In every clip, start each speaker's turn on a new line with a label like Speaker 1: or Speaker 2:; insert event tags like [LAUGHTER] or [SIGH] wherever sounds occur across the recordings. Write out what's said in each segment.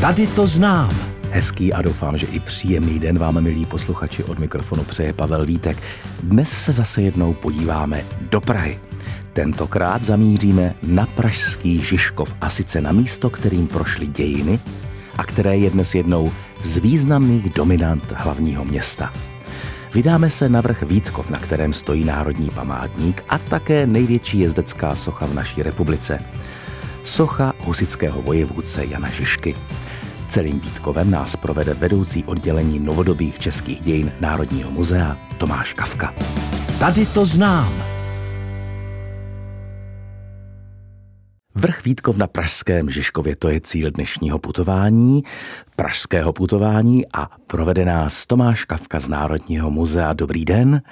Speaker 1: Tady to znám.
Speaker 2: Hezký a doufám, že i příjemný den vám, milí posluchači, od mikrofonu přeje Pavel Vítek. Dnes se zase jednou podíváme do Prahy. Tentokrát zamíříme na pražský Žižkov a sice na místo, kterým prošly dějiny a které je dnes jednou z významných dominant hlavního města. Vydáme se na vrch Vítkov, na kterém stojí Národní památník a také největší jezdecká socha v naší republice. Socha husického vojevůdce Jana Žižky. Celým Vítkovem nás provede vedoucí oddělení novodobých českých dějin Národního muzea Tomáš Kavka.
Speaker 1: Tady to znám.
Speaker 2: Vrch Vítkov na Pražském Žižkově to je cíl dnešního putování, pražského putování a provede nás Tomáš Kavka z Národního muzea. Dobrý den.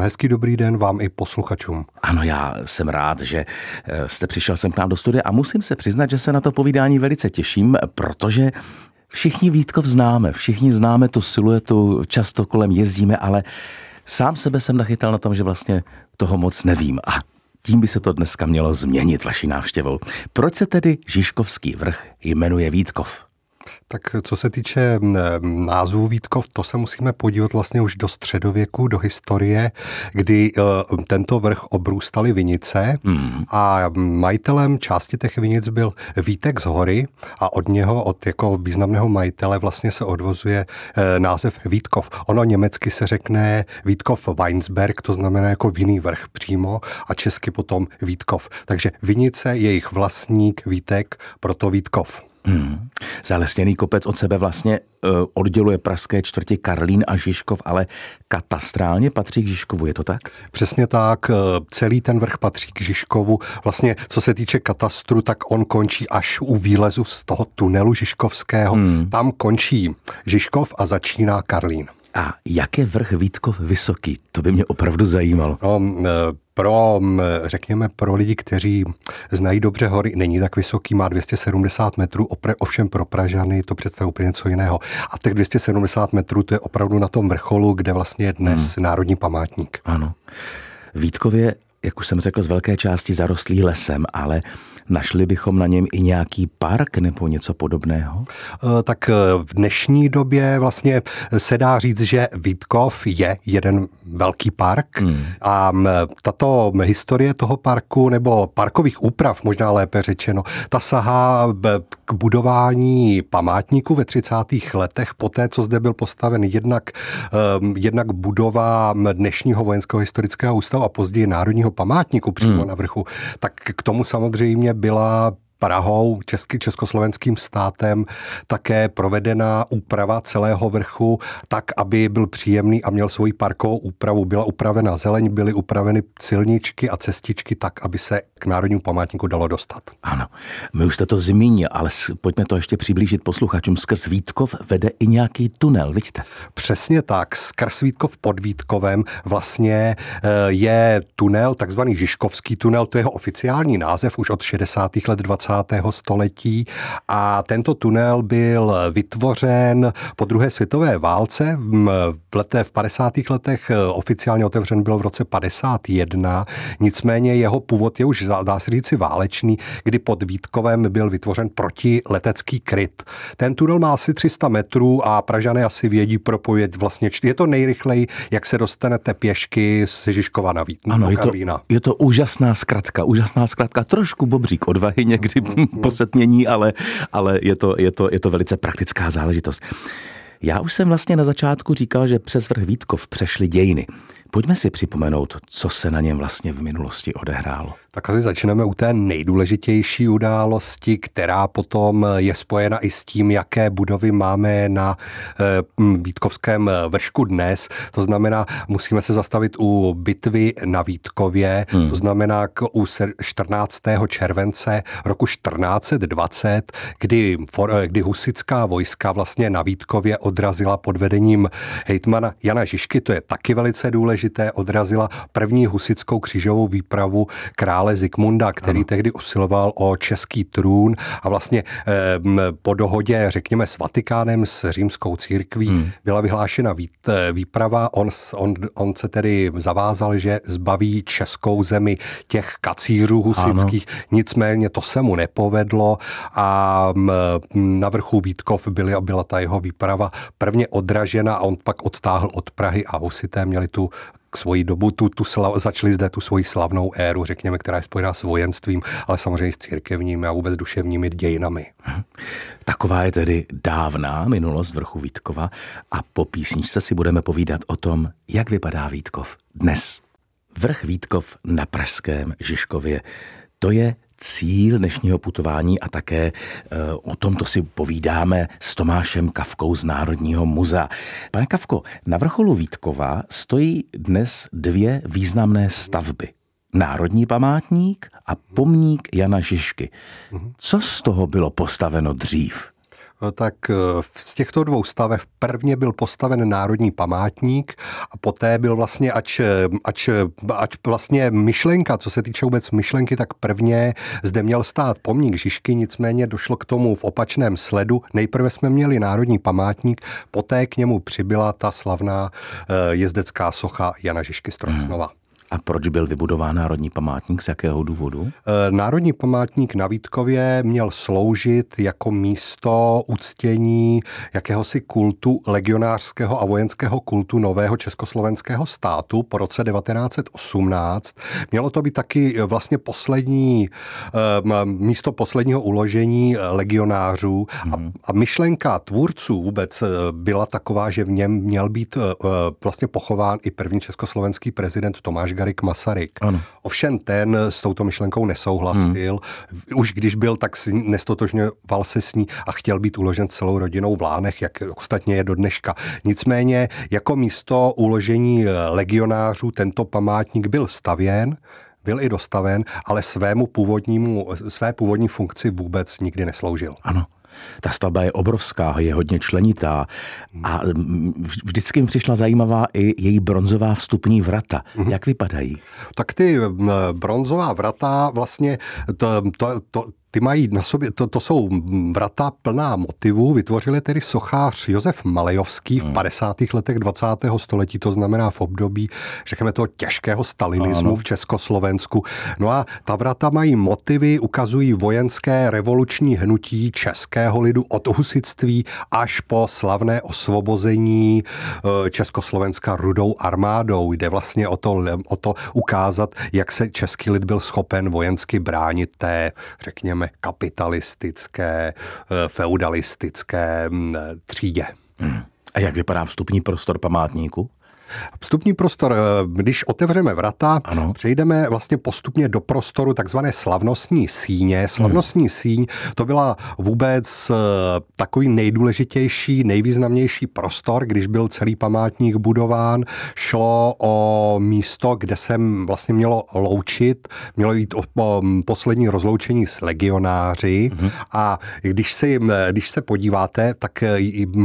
Speaker 3: Hezký dobrý den vám i posluchačům.
Speaker 2: Ano, já jsem rád, že eh, jste přišel sem k nám do studia a musím se přiznat, že se na to povídání velice těším, protože všichni Vítkov známe, všichni známe tu siluetu, často kolem jezdíme, ale sám sebe jsem nachytal na tom, že vlastně toho moc nevím. A tím by se to dneska mělo změnit vaší návštěvou. Proč se tedy Žižkovský vrch jmenuje Vítkov?
Speaker 3: Tak co se týče názvu Vítkov, to se musíme podívat vlastně už do středověku, do historie, kdy uh, tento vrch obrůstaly vinice hmm. a majitelem části těch vinic byl Vítek z hory a od něho, od jako významného majitele vlastně se odvozuje název Vítkov. Ono německy se řekne Vítkov Weinsberg, to znamená jako vinný vrch přímo a česky potom Vítkov. Takže vinice, jejich vlastník Vítek, proto Vítkov.
Speaker 2: Hmm. Zalesněný kopec od sebe vlastně uh, odděluje pražské čtvrti Karlín a Žižkov, ale katastrálně patří k Žižkovu, je to tak?
Speaker 3: Přesně tak, e, celý ten vrch patří k Žižkovu. Vlastně, co se týče katastru, tak on končí až u výlezu z toho tunelu Žižkovského. Hmm. Tam končí Žižkov a začíná Karlín.
Speaker 2: A jak je vrch Vítkov vysoký? To by mě opravdu zajímalo.
Speaker 3: No, e, pro, řekněme, pro lidi, kteří znají dobře hory, není tak vysoký, má 270 metrů, ovšem pro Pražany to představuje úplně něco jiného. A těch 270 metrů to je opravdu na tom vrcholu, kde vlastně je dnes hmm. národní památník.
Speaker 2: Ano. Vítkově, jak už jsem řekl, z velké části zarostlý lesem, ale Našli bychom na něm i nějaký park nebo něco podobného?
Speaker 3: Eh, tak eh, v dnešní době vlastně se dá říct, že Vítkov je jeden velký park hmm. a tato historie toho parku nebo parkových úprav, možná lépe řečeno, ta sahá k budování památníku ve 30. letech, poté, co zde byl postaven jednak, jednak budova dnešního vojenského historického ústavu a později Národního památníku přímo hmm. na vrchu, tak k tomu samozřejmě byla Prahou, český, československým státem, také provedená úprava celého vrchu tak, aby byl příjemný a měl svoji parkovou úpravu. Byla upravena zeleň, byly upraveny silničky a cestičky tak, aby se k Národnímu památníku dalo dostat.
Speaker 2: Ano, my už jste to zmínil, ale pojďme to ještě přiblížit posluchačům. Skrz Vítkov vede i nějaký tunel, vidíte?
Speaker 3: Přesně tak. Skrz Vítkov pod Vítkovem vlastně eh, je tunel, takzvaný Žižkovský tunel, to je jeho oficiální název už od 60. let 20 století a tento tunel byl vytvořen po druhé světové válce. V, leté, v 50. letech oficiálně otevřen byl v roce 51, nicméně jeho původ je už, dá se říci, válečný, kdy pod Vítkovem byl vytvořen protiletecký kryt. Ten tunel má asi 300 metrů a Pražané asi vědí propojet vlastně, je to nejrychleji, jak se dostanete pěšky z Žižkova na Vít.
Speaker 2: Ano, je to, je to úžasná zkratka, úžasná zkratka, trošku bobřík odvahy někdy [LAUGHS] posetnění, ale, ale je, to, je, to, je to velice praktická záležitost. Já už jsem vlastně na začátku říkal, že přes vrch Vítkov přešly dějiny. Pojďme si připomenout, co se na něm vlastně v minulosti odehrálo.
Speaker 3: Tak asi začneme u té nejdůležitější události, která potom je spojena i s tím, jaké budovy máme na eh, Vítkovském vršku dnes. To znamená, musíme se zastavit u bitvy na Vítkově, hmm. to znamená k, u 14. července roku 1420, kdy, for, kdy husická vojska vlastně na Vítkově odrazila pod vedením hejtmana Jana Žižky, to je taky velice důležité, odrazila první husickou křižovou výpravu král krále Zikmunda, který ano. tehdy usiloval o český trůn a vlastně po dohodě, řekněme, s Vatikánem, s římskou církví hmm. byla vyhlášena výprava. On, on, on se tedy zavázal, že zbaví českou zemi těch kacířů husických, ano. nicméně to se mu nepovedlo a na vrchu Vítkov byly, byla ta jeho výprava prvně odražena a on pak odtáhl od Prahy a husité měli tu k svoji dobu tu, tu slav, začali zde tu svoji slavnou éru, řekněme, která je spojená s vojenstvím, ale samozřejmě s církevními a vůbec duševními dějinami.
Speaker 2: Taková je tedy dávná minulost vrchu Vítkova a po písničce si budeme povídat o tom, jak vypadá Vítkov dnes. Vrch Vítkov na Pražském Žižkově. To je cíl dnešního putování a také e, o tomto si povídáme s Tomášem Kavkou z Národního muzea. Pane Kavko, na vrcholu Vítkova stojí dnes dvě významné stavby. Národní památník a pomník Jana Žižky. Co z toho bylo postaveno dřív?
Speaker 3: Tak eh, z těchto dvou stavev prvně byl postaven národní památník a poté byl vlastně, ač, eh, ač, ač vlastně myšlenka, co se týče vůbec myšlenky, tak prvně zde měl stát pomník Žižky, nicméně došlo k tomu v opačném sledu. Nejprve jsme měli národní památník, poté k němu přibyla ta slavná eh, jezdecká socha Jana Žižky Strousnova. Hmm.
Speaker 2: A proč byl vybudován Národní památník? Z jakého důvodu?
Speaker 3: E, Národní památník na Vítkově měl sloužit jako místo uctění jakéhosi kultu, legionářského a vojenského kultu nového československého státu po roce 1918. Mělo to být taky vlastně poslední e, místo posledního uložení legionářů a, mhm. a myšlenka tvůrců vůbec byla taková, že v něm měl být vlastně pochován i první československý prezident Tomáš Garik Masaryk. Ano. Ovšem ten s touto myšlenkou nesouhlasil. Hmm. Už když byl, tak nestotožňoval se s ní a chtěl být uložen celou rodinou v Lánech, jak ostatně je do dneška. Nicméně jako místo uložení legionářů tento památník byl stavěn, byl i dostaven, ale svému původnímu, své původní funkci vůbec nikdy nesloužil.
Speaker 2: Ano. Ta stavba je obrovská, je hodně členitá a vždycky mi přišla zajímavá i její bronzová vstupní vrata. Mm-hmm. Jak vypadají?
Speaker 3: Tak ty bronzová vrata vlastně to, to, to, ty mají na sobě, to, to jsou vrata plná motivů, vytvořili tedy sochař Josef Malejovský v 50. Hmm. letech 20. století, to znamená v období, řekněme toho těžkého stalinismu ano. v Československu. No a ta vrata mají motivy, ukazují vojenské revoluční hnutí českého lidu od husitství až po slavné osvobození eh, Československa rudou armádou. Jde vlastně o to, o to ukázat, jak se český lid byl schopen vojensky bránit té, řekněme, řekněme, kapitalistické, eh, feudalistické mm, třídě. Hmm.
Speaker 2: A jak vypadá vstupní prostor památníku?
Speaker 3: Vstupní prostor, eh, když otevřeme vrata, ano. přejdeme vlastně postupně do prostoru takzvané slavnostní síně. Slavnostní hmm. síň to byla vůbec eh, takový nejdůležitější, nejvýznamnější prostor, když byl celý památník budován. Šlo o místo, kde se vlastně mělo loučit, mělo jít o poslední rozloučení s legionáři hmm. a když, si, když se podíváte, tak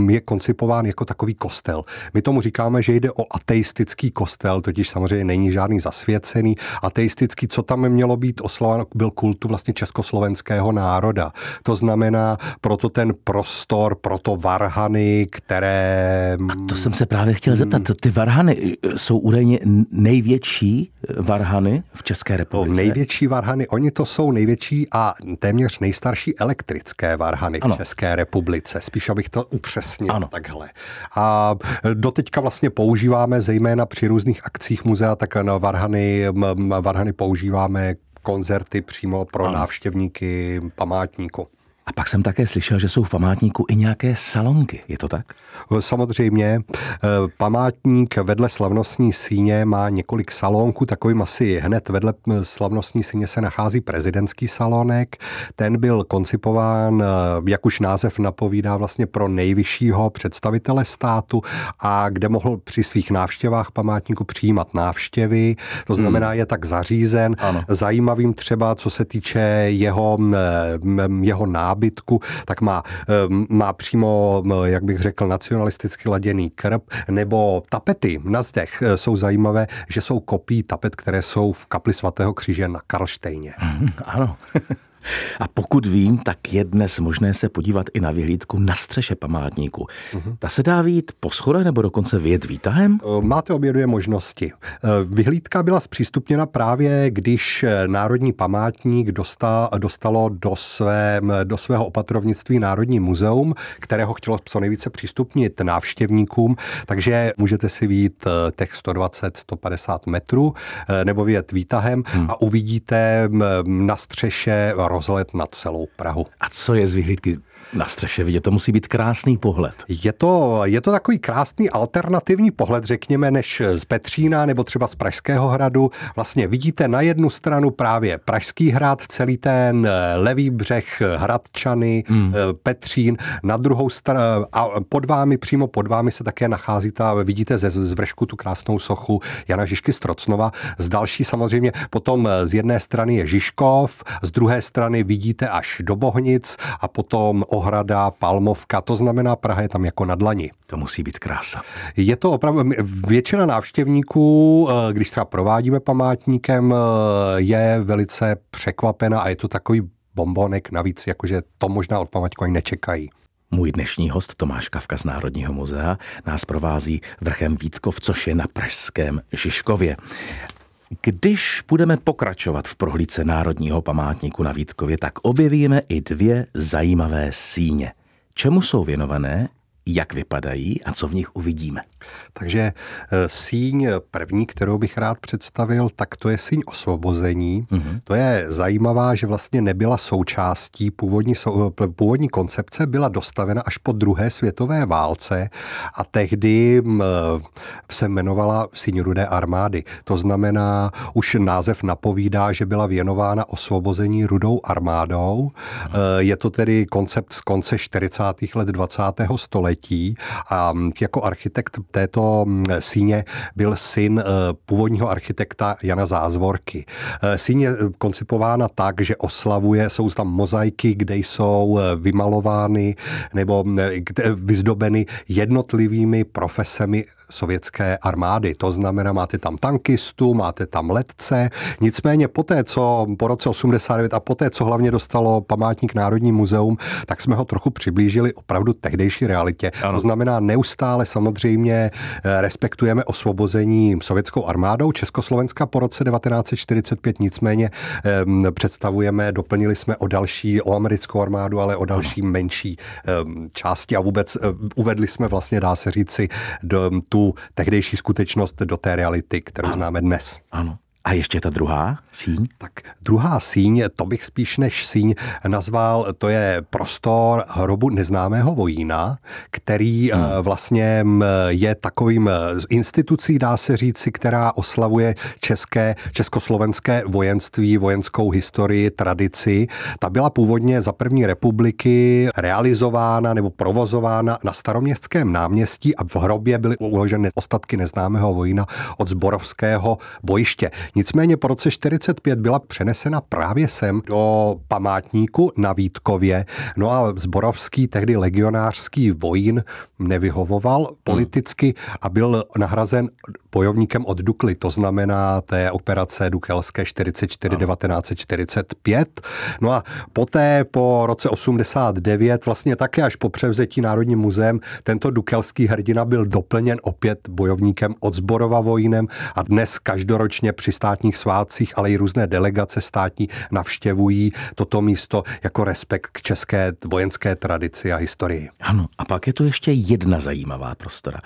Speaker 3: je koncipován jako takový kostel. My tomu říkáme, že jde o ateistický kostel, totiž samozřejmě není žádný zasvěcený. Ateistický, co tam mělo být osloven, byl kultu vlastně československého národa. To znamená proto ten prostor, proto varhany, které...
Speaker 2: A to jsem se právě chtěl zeptat. Ty varhany jsou údajně největší varhany v České republice?
Speaker 3: Největší varhany, oni to jsou největší a téměř nejstarší elektrické varhany ano. v České republice. Spíš abych to upřesnil ano. takhle. A doteďka vlastně používá používáme zejména při různých akcích muzea, tak na Varhany, Varhany používáme koncerty přímo pro ano. návštěvníky památníku.
Speaker 2: A pak jsem také slyšel, že jsou v památníku i nějaké salonky. Je to tak?
Speaker 3: Samozřejmě. E, památník vedle slavnostní síně má několik salónků, takovým asi hned vedle slavnostní síně se nachází prezidentský salonek. Ten byl koncipován, e, jak už název napovídá, vlastně pro nejvyššího představitele státu a kde mohl při svých návštěvách památníku přijímat návštěvy. To hmm. znamená, je tak zařízen. Ano. Zajímavým třeba, co se týče jeho, jeho nábytku, tak má, má přímo, jak bych řekl, nacionalisticky laděný krb, nebo tapety na zdech jsou zajímavé, že jsou kopí tapet, které jsou v kapli svatého kříže na Karlštejně.
Speaker 2: Ano. [LAUGHS] A pokud vím, tak je dnes možné se podívat i na vyhlídku na střeše památníku. Uh-huh. Ta se dá vít po schodech nebo dokonce vyjet výtahem?
Speaker 3: Máte obě dvě možnosti. Vyhlídka byla zpřístupněna právě, když Národní památník dostal, dostalo do, své, do svého opatrovnictví Národní muzeum, kterého chtělo co nejvíce přístupnit návštěvníkům, takže můžete si vít těch 120-150 metrů nebo vyjet výtahem hmm. a uvidíte na střeše rozlet nad celou Prahu.
Speaker 2: A co je z vyhlídky na střeše vidět? To musí být krásný pohled.
Speaker 3: Je to, je to takový krásný alternativní pohled, řekněme, než z Petřína nebo třeba z Pražského hradu. Vlastně vidíte na jednu stranu právě Pražský hrad, celý ten eh, levý břeh Hradčany, hmm. Eh, Petřín, na druhou stranu a pod vámi, přímo pod vámi se také nachází ta, vidíte ze zvršku tu krásnou sochu Jana Žižky Strocnova. Z další samozřejmě potom eh, z jedné strany je Žižkov, z druhé strany vidíte až do Bohnic a potom ohrada, palmovka, to znamená Praha je tam jako na dlani.
Speaker 2: To musí být krása.
Speaker 3: Je to opravdu, většina návštěvníků, eh, když třeba provádíme památníkem, eh, je velice překvapena a je to takový bombonek navíc, jakože to možná od památku ani nečekají.
Speaker 2: Můj dnešní host Tomáš Kavka z Národního muzea nás provází vrchem Vítkov, což je na pražském Žižkově. Když budeme pokračovat v prohlídce Národního památníku na Vítkově, tak objevíme i dvě zajímavé síně. Čemu jsou věnované jak vypadají a co v nich uvidíme.
Speaker 3: Takže eh, síň první, kterou bych rád představil, tak to je síň osvobození. Mm-hmm. To je zajímavá, že vlastně nebyla součástí původní, původní koncepce, byla dostavena až po druhé světové válce a tehdy se jmenovala síň rudé armády. To znamená, už název napovídá, že byla věnována osvobození rudou armádou. Mm-hmm. Je to tedy koncept z konce 40. let 20. století století a jako architekt této síně byl syn eh, původního architekta Jana Zázvorky. Eh, síň je koncipována tak, že oslavuje, jsou tam mozaiky, kde jsou vymalovány nebo vyzdobeny jednotlivými profesemi sovětské armády. To znamená, máte tam tankistu, máte tam letce, nicméně poté, co po roce 89 a poté, co hlavně dostalo památník Národní muzeum, tak jsme ho trochu přiblížili opravdu tehdejší realitě světě. Ano. To znamená, neustále samozřejmě eh, respektujeme osvobození sovětskou armádou Československa po roce 1945, nicméně um, představujeme, doplnili jsme o další, o americkou armádu, ale o další ano. menší um, části a vůbec um, uvedli jsme vlastně, dá se říci, do, tu tehdejší skutečnost do té reality, kterou ano. známe dnes.
Speaker 2: Ano. A ještě ta druhá síň?
Speaker 3: Tak druhá síň, to bych spíš než síň nazval, to je prostor hrobu neznámého vojína, který hmm. Eh, vlastně mm, je takovým eh, institucí, dá se říci, která oslavuje české, československé vojenství, vojenskou historii, tradici. Ta byla původně za první republiky realizována nebo provozována na staroměstském náměstí a v hrobě byly uloženy ostatky neznámého vojína od zborovského bojiště. Nicméně po roce 45 byla přenesena právě sem do památníku na Vítkově. No a Zborovský, tehdy legionářský vojín, nevyhovoval politicky a byl nahrazen bojovníkem od Dukly, to znamená té operace Dukelské 44 ano. 1945. No a poté po roce 89, vlastně také až po převzetí Národním muzeem, tento dukelský hrdina byl doplněn opět bojovníkem od Zborova vojínem a dnes každoročně při státních svátcích, ale i různé delegace státní navštěvují toto místo jako respekt k české vojenské tradici a historii.
Speaker 2: Ano, a pak je tu ještě jedna zajímavá prostora.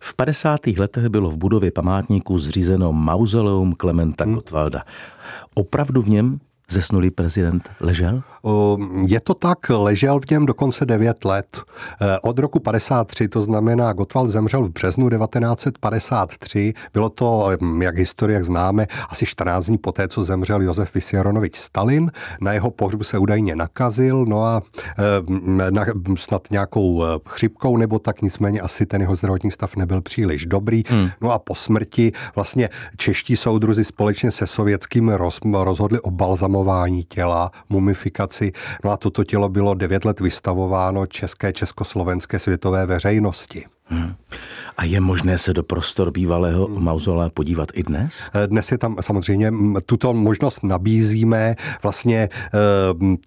Speaker 2: V 50. letech bylo v budově památníku zřízeno mauzoleum Klementa hmm. Gottwalda. Opravdu v něm Zesnulý prezident ležel?
Speaker 3: Je to tak, ležel v něm dokonce 9 let. E, od roku 53, to znamená, Gottwald zemřel v březnu 1953. Bylo to, jak historie známe, asi 14 dní poté, co zemřel Josef Vysjaronovič Stalin. Na jeho pohřbu se údajně nakazil, no a e, na, snad nějakou e, chřipkou nebo tak, nicméně asi ten jeho zdravotní stav nebyl příliš dobrý. Hmm. No a po smrti vlastně čeští soudruzi společně se sovětskými roz, rozhodli o balzamu nabalzamování těla, mumifikaci. No a toto tělo bylo devět let vystavováno české, československé světové veřejnosti. Hmm.
Speaker 2: A je možné se do prostor bývalého mauzolea podívat i dnes?
Speaker 3: Eh, dnes je tam samozřejmě tuto možnost nabízíme. Vlastně eh,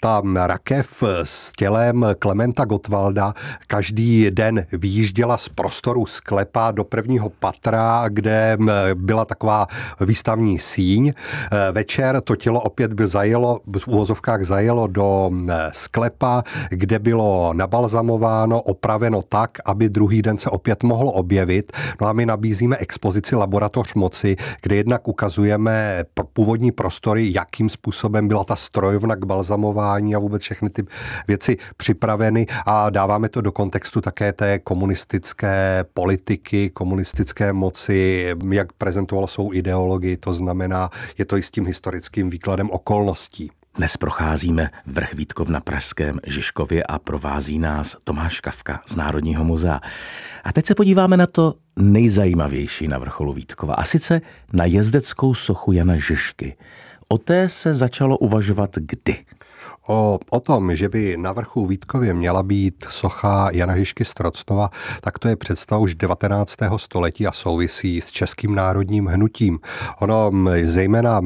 Speaker 3: ta rakev s tělem Klementa Gottwalda každý den vyjížděla z prostoru sklepa do prvního patra, kde byla taková výstavní síň. Eh, večer to tělo opět by zajelo, v úvozovkách zajelo do sklepa, kde bylo nabalzamováno, opraveno tak, aby druhý den se se opět mohlo objevit. No a my nabízíme expozici Laboratoř moci, kde jednak ukazujeme původní prostory, jakým způsobem byla ta strojovna k balzamování a vůbec všechny ty věci připraveny a dáváme to do kontextu také té komunistické politiky, komunistické moci, jak prezentoval svou ideologii, to znamená, je to i s tím historickým výkladem okolností.
Speaker 2: Dnes procházíme vrch Vítkov na Pražském Žižkově a provází nás Tomáš Kavka z Národního muzea. A teď se podíváme na to nejzajímavější na vrcholu Vítkova, a sice na jezdeckou sochu Jana Žižky. O té se začalo uvažovat kdy?
Speaker 3: O, o tom, že by na vrchu Vítkově měla být socha Jana Žižky Strocnova, tak to je představ už 19. století a souvisí s českým národním hnutím. Ono zejména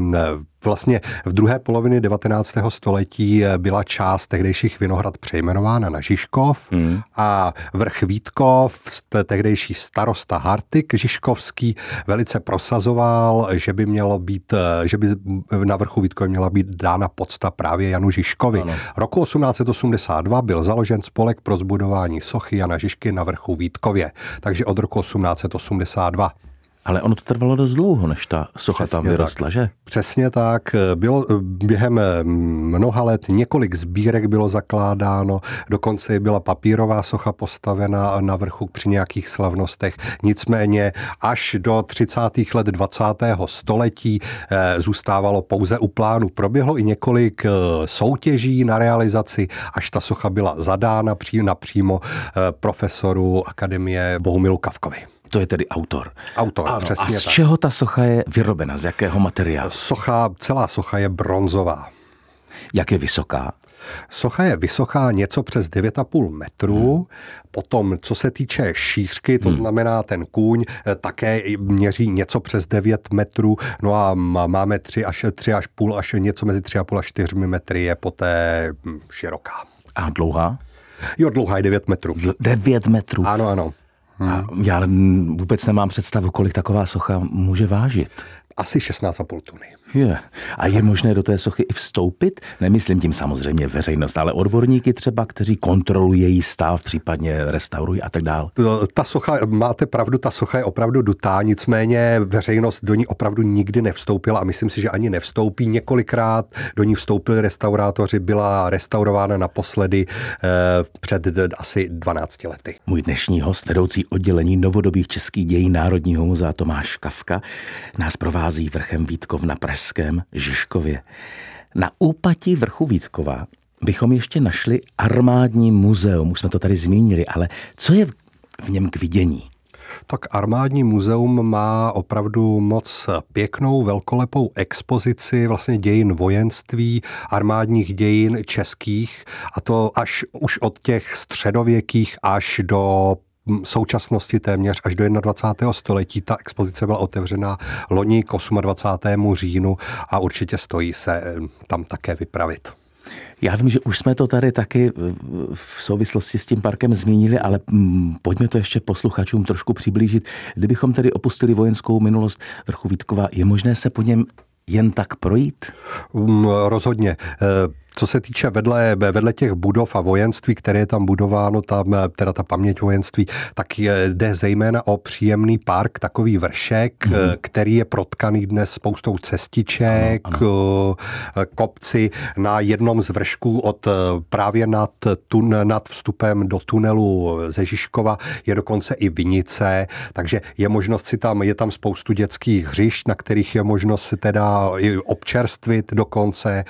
Speaker 3: Vlastně v druhé polovině 19. století byla část tehdejších Vinohrad přejmenována na Žižkov hmm. a vrch Vítkov, tehdejší starosta Hartik Žižkovský, velice prosazoval, že by mělo být, že by na vrchu Vítkov měla být dána podsta právě Janu Žižkovi. Ano. Roku 1882 byl založen spolek pro zbudování sochy Jana Žižky na vrchu Vítkově, takže od roku 1882.
Speaker 2: Ale ono to trvalo dost dlouho, než ta socha Přesně tam vyrostla,
Speaker 3: tak.
Speaker 2: že?
Speaker 3: Přesně tak. Bylo během mnoha let několik sbírek bylo zakládáno, dokonce byla papírová socha postavena na vrchu při nějakých slavnostech. Nicméně až do 30. let 20. století eh, zůstávalo pouze u plánu. Proběhlo i několik eh, soutěží na realizaci, až ta socha byla zadána napřímo eh, profesoru Akademie Bohumilu Kavkovi
Speaker 2: to je tedy autor.
Speaker 3: Autor, ano, přesně
Speaker 2: A z tak. čeho ta socha je vyrobena? Z jakého materiálu?
Speaker 3: Socha, celá socha je bronzová.
Speaker 2: Jak je vysoká?
Speaker 3: Socha je vysoká něco přes 9,5 metrů. Hmm. Potom, co se týče šířky, to hmm. znamená ten kůň, eh, také měří něco přes 9 metrů. No a máme 3 až 3 až půl, až něco mezi 3,5 a 4 metry je poté hm, široká.
Speaker 2: A dlouhá?
Speaker 3: Jo, dlouhá je 9 metrů.
Speaker 2: 9 metrů.
Speaker 3: Ano, ano.
Speaker 2: Hmm. A já vůbec nemám představu, kolik taková socha může vážit.
Speaker 3: Asi 16,5 tuny.
Speaker 2: Je. A je možné do té sochy i vstoupit? Nemyslím tím samozřejmě veřejnost, ale odborníky třeba, kteří kontrolují její stav, případně restaurují a tak dále.
Speaker 3: Ta socha, máte pravdu, ta socha je opravdu dutá, nicméně veřejnost do ní opravdu nikdy nevstoupila a myslím si, že ani nevstoupí. Několikrát do ní vstoupili restaurátoři, byla restaurována naposledy eh, před asi 12 lety.
Speaker 2: Můj dnešní host, vedoucí oddělení novodobých českých dějin Národního muzea Tomáš Kavka, nás provází vrchem Vítkov na Pražské Pražském Žižkově. Na úpatí vrchu Vítkova bychom ještě našli armádní muzeum, už jsme to tady zmínili, ale co je v něm k vidění?
Speaker 3: Tak armádní muzeum má opravdu moc pěknou, velkolepou expozici vlastně dějin vojenství, armádních dějin českých a to až už od těch středověkých až do současnosti téměř až do 21. století. Ta expozice byla otevřena loni k 28. říjnu a určitě stojí se eh, tam také vypravit.
Speaker 2: Já vím, že už jsme to tady taky v souvislosti s tím parkem zmínili, ale mm, pojďme to ještě posluchačům trošku přiblížit. Kdybychom tedy opustili vojenskou minulost vrchu Vítkova, je možné se po něm jen tak projít?
Speaker 3: Um, rozhodně. Eh, co se týče vedle, vedle těch budov a vojenství, které je tam budováno, tam, teda ta paměť vojenství, tak je, jde zejména o příjemný park, takový vršek, mm. který je protkaný dnes spoustou cestiček, ano, ano. kopci. Na jednom z vršků od právě nad, tun, nad vstupem do tunelu ze Žižkova je dokonce i vinice, takže je možnost si tam, je tam spoustu dětských hřišť, na kterých je možnost si teda i občerstvit dokonce.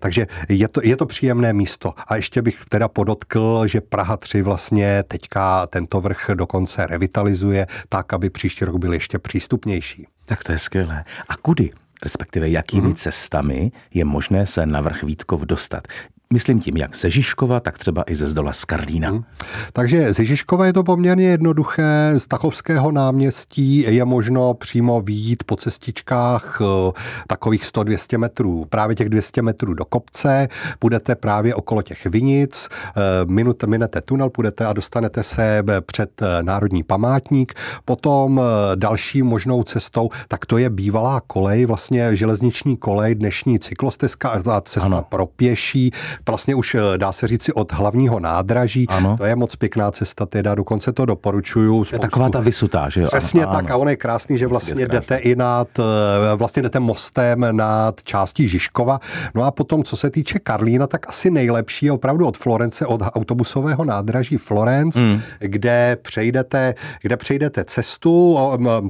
Speaker 3: Takže je to, je to příjemné místo. A ještě bych teda podotkl, že Praha 3 vlastně teďka tento vrch dokonce revitalizuje tak, aby příští rok byl ještě přístupnější.
Speaker 2: Tak to je skvělé. A kudy respektive jakými hmm. cestami je možné se na vrch Vítkov dostat. Myslím tím jak ze Žižkova, tak třeba i ze zdola z Karlína. Hmm.
Speaker 3: Takže ze Žižkova je to poměrně jednoduché. Z Tachovského náměstí je možno přímo výjít po cestičkách eh, takových 100-200 metrů, právě těch 200 metrů do kopce. Budete právě okolo těch vinic, eh, minute, minete tunel, půjdete a dostanete se eh, před Národní památník. Potom další možnou cestou, tak to je bývalá kolej, vlastně železniční kolej, dnešní cyklostezka a cesta ano. pro pěší vlastně už eh, dá se říci od hlavního nádraží. Ano. To je moc pěkná cesta, teda dokonce to doporučuju.
Speaker 2: Spoustu... Je taková ta vysutá, že jo?
Speaker 3: Přesně ano, tak a on je krásný, že vlastně jdete i nad, eh, vlastně jdete mostem nad částí Žižkova. No a potom, co se týče Karlína, tak asi nejlepší je opravdu od Florence, od autobusového nádraží Florence, hmm. kde přejdete, kde přejdete cestu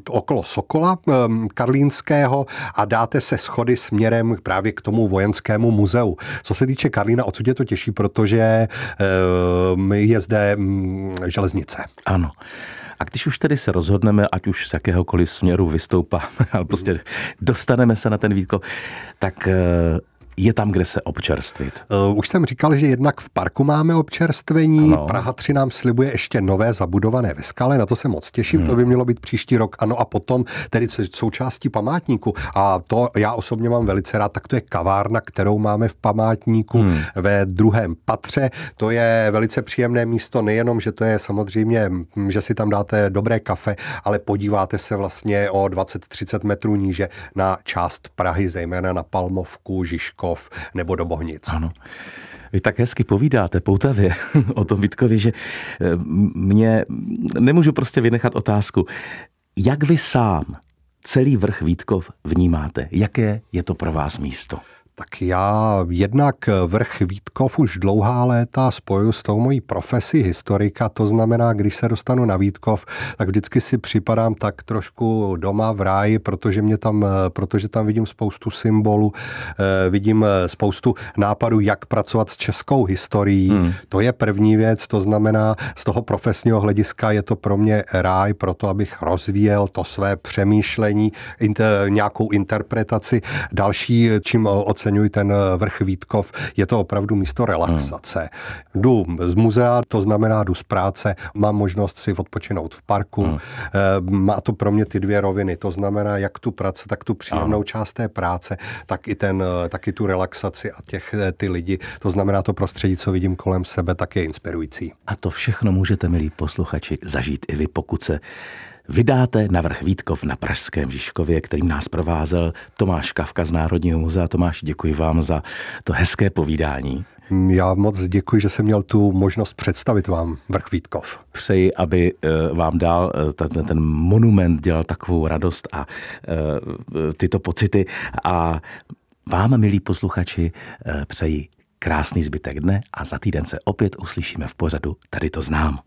Speaker 3: okolo Sokola karlínského a dáte se schody směrem právě k tomu vojenskému muzeu. Co se týče Karlína, Karlína. Odsud je to těžší, protože uh, je zde um, železnice.
Speaker 2: Ano. A když už tedy se rozhodneme, ať už z jakéhokoliv směru vystoupá, [LAUGHS] ale prostě dostaneme se na ten výkop, tak eh, je tam, kde se občerstvit.
Speaker 3: Uh, už jsem říkal, že jednak v parku máme občerstvení. Ano. Praha 3 nám slibuje ještě nové zabudované ve skale, na to se moc těším, hmm. to by mělo být příští rok. Ano a potom tedy součástí památníku. A to já osobně mám velice rád, tak to je kavárna, kterou máme v památníku hmm. ve druhém patře. To je velice příjemné místo, nejenom, že to je samozřejmě, že si tam dáte dobré kafe, ale podíváte se vlastně o 20-30 metrů níže na část Prahy, zejména na Palmovku, Žižko, Vítkov nebo do Bohnic.
Speaker 2: Ano. Vy tak hezky povídáte poutavě [LAUGHS] o tom Vítkovi, že eh, mě nemůžu prostě vynechat otázku. Jak vy sám celý vrch Vítkov vnímáte? Jaké je to pro vás místo?
Speaker 3: Tak já jednak vrch Vítkov už dlouhá léta spoju s tou mojí profesí historika, to znamená, když se dostanu na Vítkov, tak vždycky si připadám tak trošku doma v ráji, protože, mě tam, protože tam vidím spoustu symbolů, eh, vidím spoustu nápadů, jak pracovat s českou historií. Hmm. To je první věc, to znamená, z toho profesního hlediska je to pro mě ráj, proto abych rozvíjel to své přemýšlení, inter, nějakou interpretaci. Další, čím ocením oceňuji ten eh, vrch Vítkov, je to opravdu místo relaxace. Hmm. Jdu z muzea, to znamená jdu z práce, mám možnost si odpočinout v parku. Hmm. Eh, má to pro mě ty dvě roviny, to znamená jak tu práce, tak tu příjemnou hmm. část té práce, tak i, ten, eh, tak i tu relaxaci a těch, ty lidi. To znamená to prostředí, co vidím kolem sebe, tak je inspirující.
Speaker 2: A to všechno můžete, milí posluchači, zažít i vy, pokud se vydáte na vrch Vítkov na Pražském Žižkově, kterým nás provázel Tomáš Kavka z Národního muzea. Tomáš, děkuji vám za to hezké povídání.
Speaker 3: Já moc děkuji, že jsem měl tu možnost představit vám vrch Vítkov.
Speaker 2: Přeji, aby eh, vám dal eh, ten, ten monument dělal takovou radost a eh, tyto pocity. A vám, milí posluchači, přeji krásný zbytek dne a za týden se opět uslyšíme v pořadu Tady to znám.